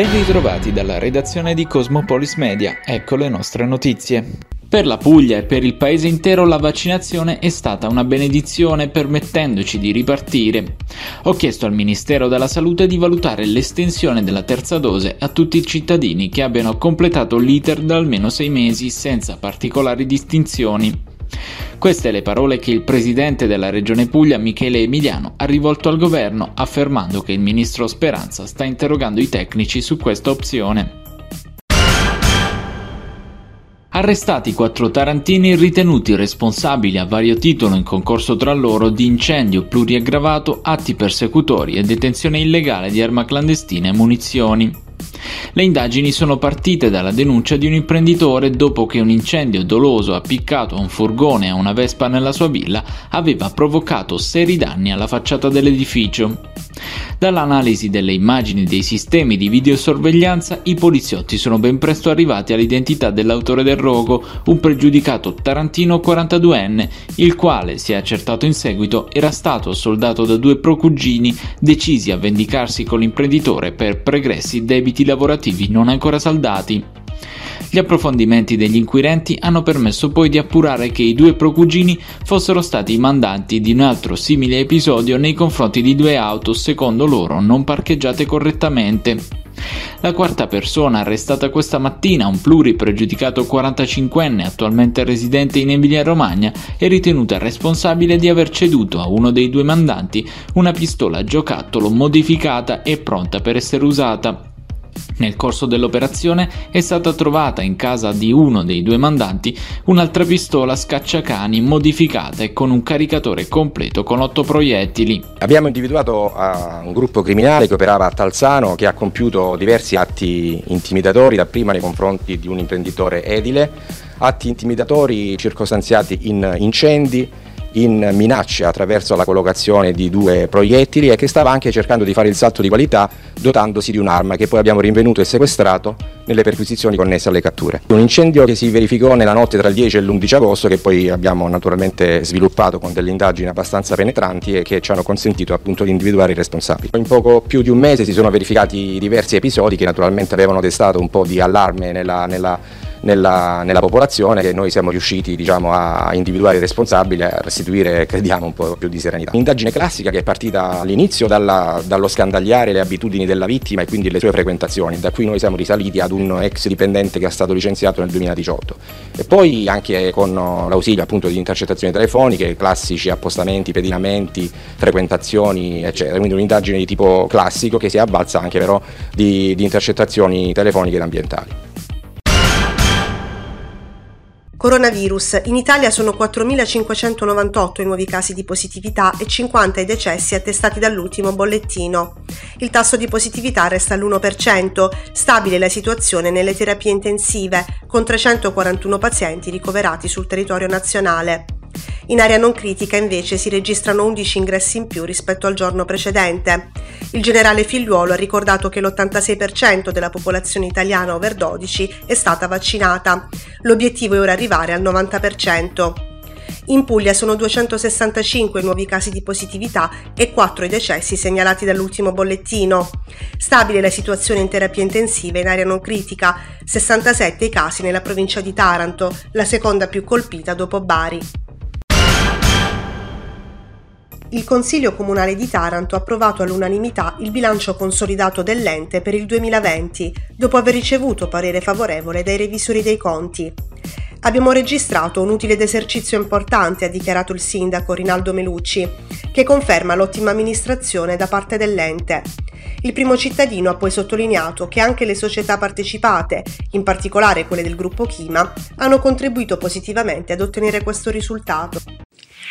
Ben ritrovati dalla redazione di Cosmopolis Media, ecco le nostre notizie. Per la Puglia e per il paese intero la vaccinazione è stata una benedizione permettendoci di ripartire. Ho chiesto al Ministero della Salute di valutare l'estensione della terza dose a tutti i cittadini che abbiano completato l'iter da almeno sei mesi senza particolari distinzioni. Queste le parole che il presidente della regione Puglia, Michele Emiliano, ha rivolto al governo affermando che il ministro Speranza sta interrogando i tecnici su questa opzione. Arrestati quattro tarantini ritenuti responsabili a vario titolo in concorso tra loro di incendio pluriaggravato, atti persecutori e detenzione illegale di arma clandestina e munizioni. Le indagini sono partite dalla denuncia di un imprenditore dopo che un incendio doloso appiccato a un furgone e a una vespa nella sua villa aveva provocato seri danni alla facciata dell'edificio. Dall'analisi delle immagini dei sistemi di videosorveglianza, i poliziotti sono ben presto arrivati all'identità dell'autore del rogo, un pregiudicato tarantino 42enne, il quale, si è accertato in seguito, era stato soldato da due procugini decisi a vendicarsi con l'imprenditore per pregressi debiti lavorativi non ancora saldati. Gli approfondimenti degli inquirenti hanno permesso poi di appurare che i due procugini fossero stati i mandanti di un altro simile episodio nei confronti di due auto, secondo loro, non parcheggiate correttamente. La quarta persona arrestata questa mattina, un pluripregiudicato 45enne attualmente residente in Emilia-Romagna, è ritenuta responsabile di aver ceduto a uno dei due mandanti una pistola giocattolo modificata e pronta per essere usata. Nel corso dell'operazione è stata trovata in casa di uno dei due mandanti un'altra pistola scacciacani modificata e con un caricatore completo con otto proiettili. Abbiamo individuato uh, un gruppo criminale che operava a Talzano che ha compiuto diversi atti intimidatori, dapprima nei confronti di un imprenditore edile, atti intimidatori circostanziati in incendi, in minacce attraverso la collocazione di due proiettili e che stava anche cercando di fare il salto di qualità dotandosi di un'arma che poi abbiamo rinvenuto e sequestrato nelle perquisizioni connesse alle catture. Un incendio che si verificò nella notte tra il 10 e l'11 agosto che poi abbiamo naturalmente sviluppato con delle indagini abbastanza penetranti e che ci hanno consentito appunto di individuare i responsabili. In poco più di un mese si sono verificati diversi episodi che naturalmente avevano destato un po' di allarme nella, nella nella, nella popolazione che noi siamo riusciti diciamo, a individuare i responsabili e a restituire, crediamo, un po' più di serenità. Un'indagine classica che è partita all'inizio dalla, dallo scandagliare le abitudini della vittima e quindi le sue frequentazioni, da qui noi siamo risaliti ad un ex dipendente che è stato licenziato nel 2018 e poi anche con l'ausilio appunto di intercettazioni telefoniche, classici appostamenti, pedinamenti, frequentazioni eccetera, quindi un'indagine di tipo classico che si avvalsa anche però di, di intercettazioni telefoniche ed ambientali. Coronavirus. In Italia sono 4.598 i nuovi casi di positività e 50 i decessi attestati dall'ultimo bollettino. Il tasso di positività resta all'1%, stabile la situazione nelle terapie intensive, con 341 pazienti ricoverati sul territorio nazionale. In area non critica invece si registrano 11 ingressi in più rispetto al giorno precedente. Il generale Figliuolo ha ricordato che l'86% della popolazione italiana over 12 è stata vaccinata. L'obiettivo è ora arrivare al 90%. In Puglia sono 265 nuovi casi di positività e 4 i decessi segnalati dall'ultimo bollettino. Stabile la situazione in terapia intensiva in area non critica, 67 i casi nella provincia di Taranto, la seconda più colpita dopo Bari. Il Consiglio Comunale di Taranto ha approvato all'unanimità il bilancio consolidato dell'ente per il 2020, dopo aver ricevuto parere favorevole dai revisori dei conti. Abbiamo registrato un utile d'esercizio importante, ha dichiarato il sindaco Rinaldo Melucci, che conferma l'ottima amministrazione da parte dell'ente. Il primo cittadino ha poi sottolineato che anche le società partecipate, in particolare quelle del gruppo Chima, hanno contribuito positivamente ad ottenere questo risultato.